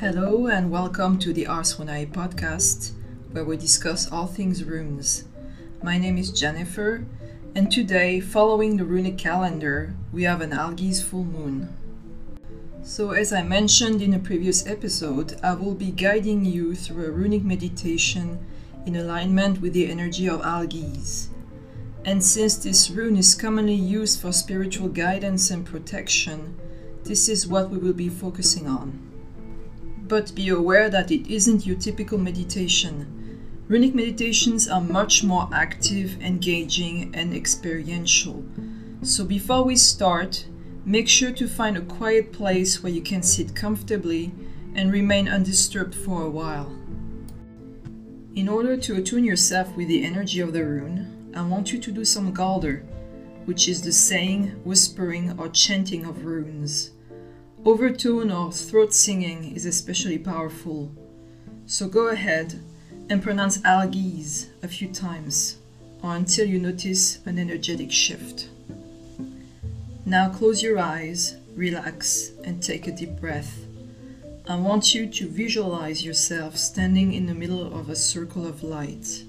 Hello and welcome to the Ars Runae podcast, where we discuss all things runes. My name is Jennifer, and today, following the runic calendar, we have an Algiz full moon. So, as I mentioned in a previous episode, I will be guiding you through a runic meditation in alignment with the energy of Algiz. And since this rune is commonly used for spiritual guidance and protection, this is what we will be focusing on. But be aware that it isn't your typical meditation. Runic meditations are much more active, engaging, and experiential. So before we start, make sure to find a quiet place where you can sit comfortably and remain undisturbed for a while. In order to attune yourself with the energy of the rune, I want you to do some Galdr, which is the saying, whispering, or chanting of runes. Overtone or throat singing is especially powerful. So go ahead and pronounce Algiz a few times or until you notice an energetic shift. Now close your eyes, relax, and take a deep breath. I want you to visualize yourself standing in the middle of a circle of light.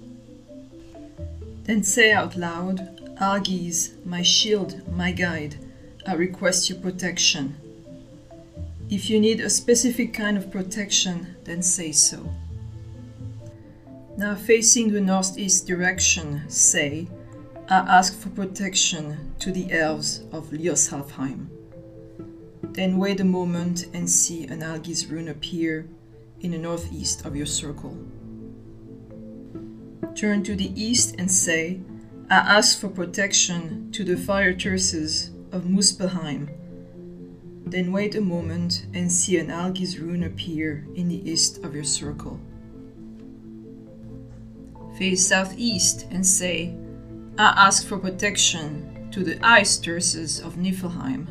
Then say out loud, Algiz, my shield, my guide, I request your protection. If you need a specific kind of protection, then say so. Now, facing the northeast direction, say, I ask for protection to the elves of Ljosalfheim. Then wait a moment and see an Algiz rune appear in the northeast of your circle. Turn to the east and say, I ask for protection to the fire thurses of Muspelheim then wait a moment and see an Algiz rune appear in the east of your circle. Face southeast and say, I ask for protection to the ice thurses of Niflheim.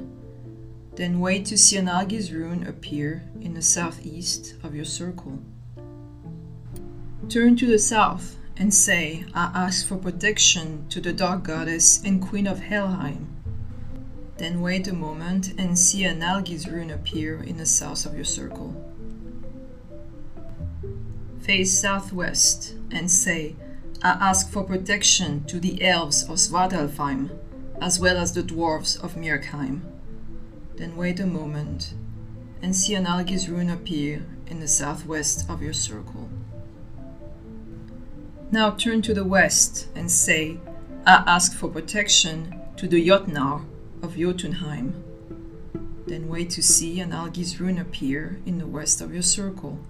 Then wait to see an Algiz rune appear in the southeast of your circle. Turn to the south and say, I ask for protection to the dark goddess and queen of Helheim. Then wait a moment and see an Algiz rune appear in the south of your circle. Face southwest and say, I ask for protection to the elves of Svartalfheim, as well as the dwarves of Myrkheim. Then wait a moment and see an Algiz rune appear in the southwest of your circle. Now turn to the west and say, I ask for protection to the Jotnar of Jotunheim. Then wait to see an Algiz rune appear in the west of your circle.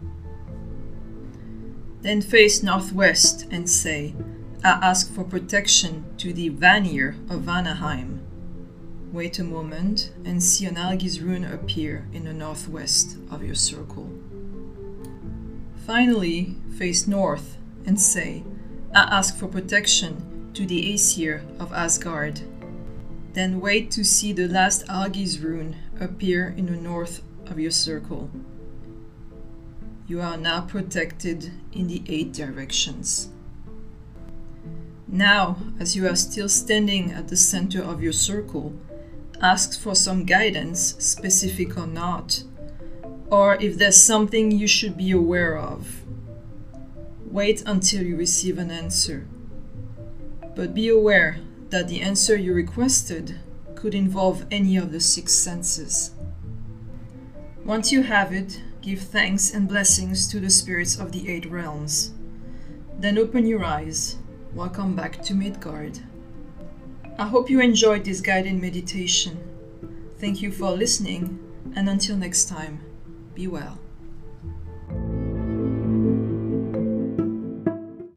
Then face northwest and say, I ask for protection to the Vanir of Vanaheim. Wait a moment and see an Algiz rune appear in the northwest of your circle. Finally, face north and say, I ask for protection to the Aesir of Asgard. Then wait to see the last Algiz rune appear in the north of your circle. You are now protected in the eight directions. Now, as you are still standing at the center of your circle, ask for some guidance, specific or not, or if there's something you should be aware of. Wait until you receive an answer. But be aware that the answer you requested could involve any of the six senses. Once you have it, give thanks and blessings to the spirits of the eight realms. Then open your eyes. Welcome back to Midgard. I hope you enjoyed this guided meditation. Thank you for listening, and until next time, be well.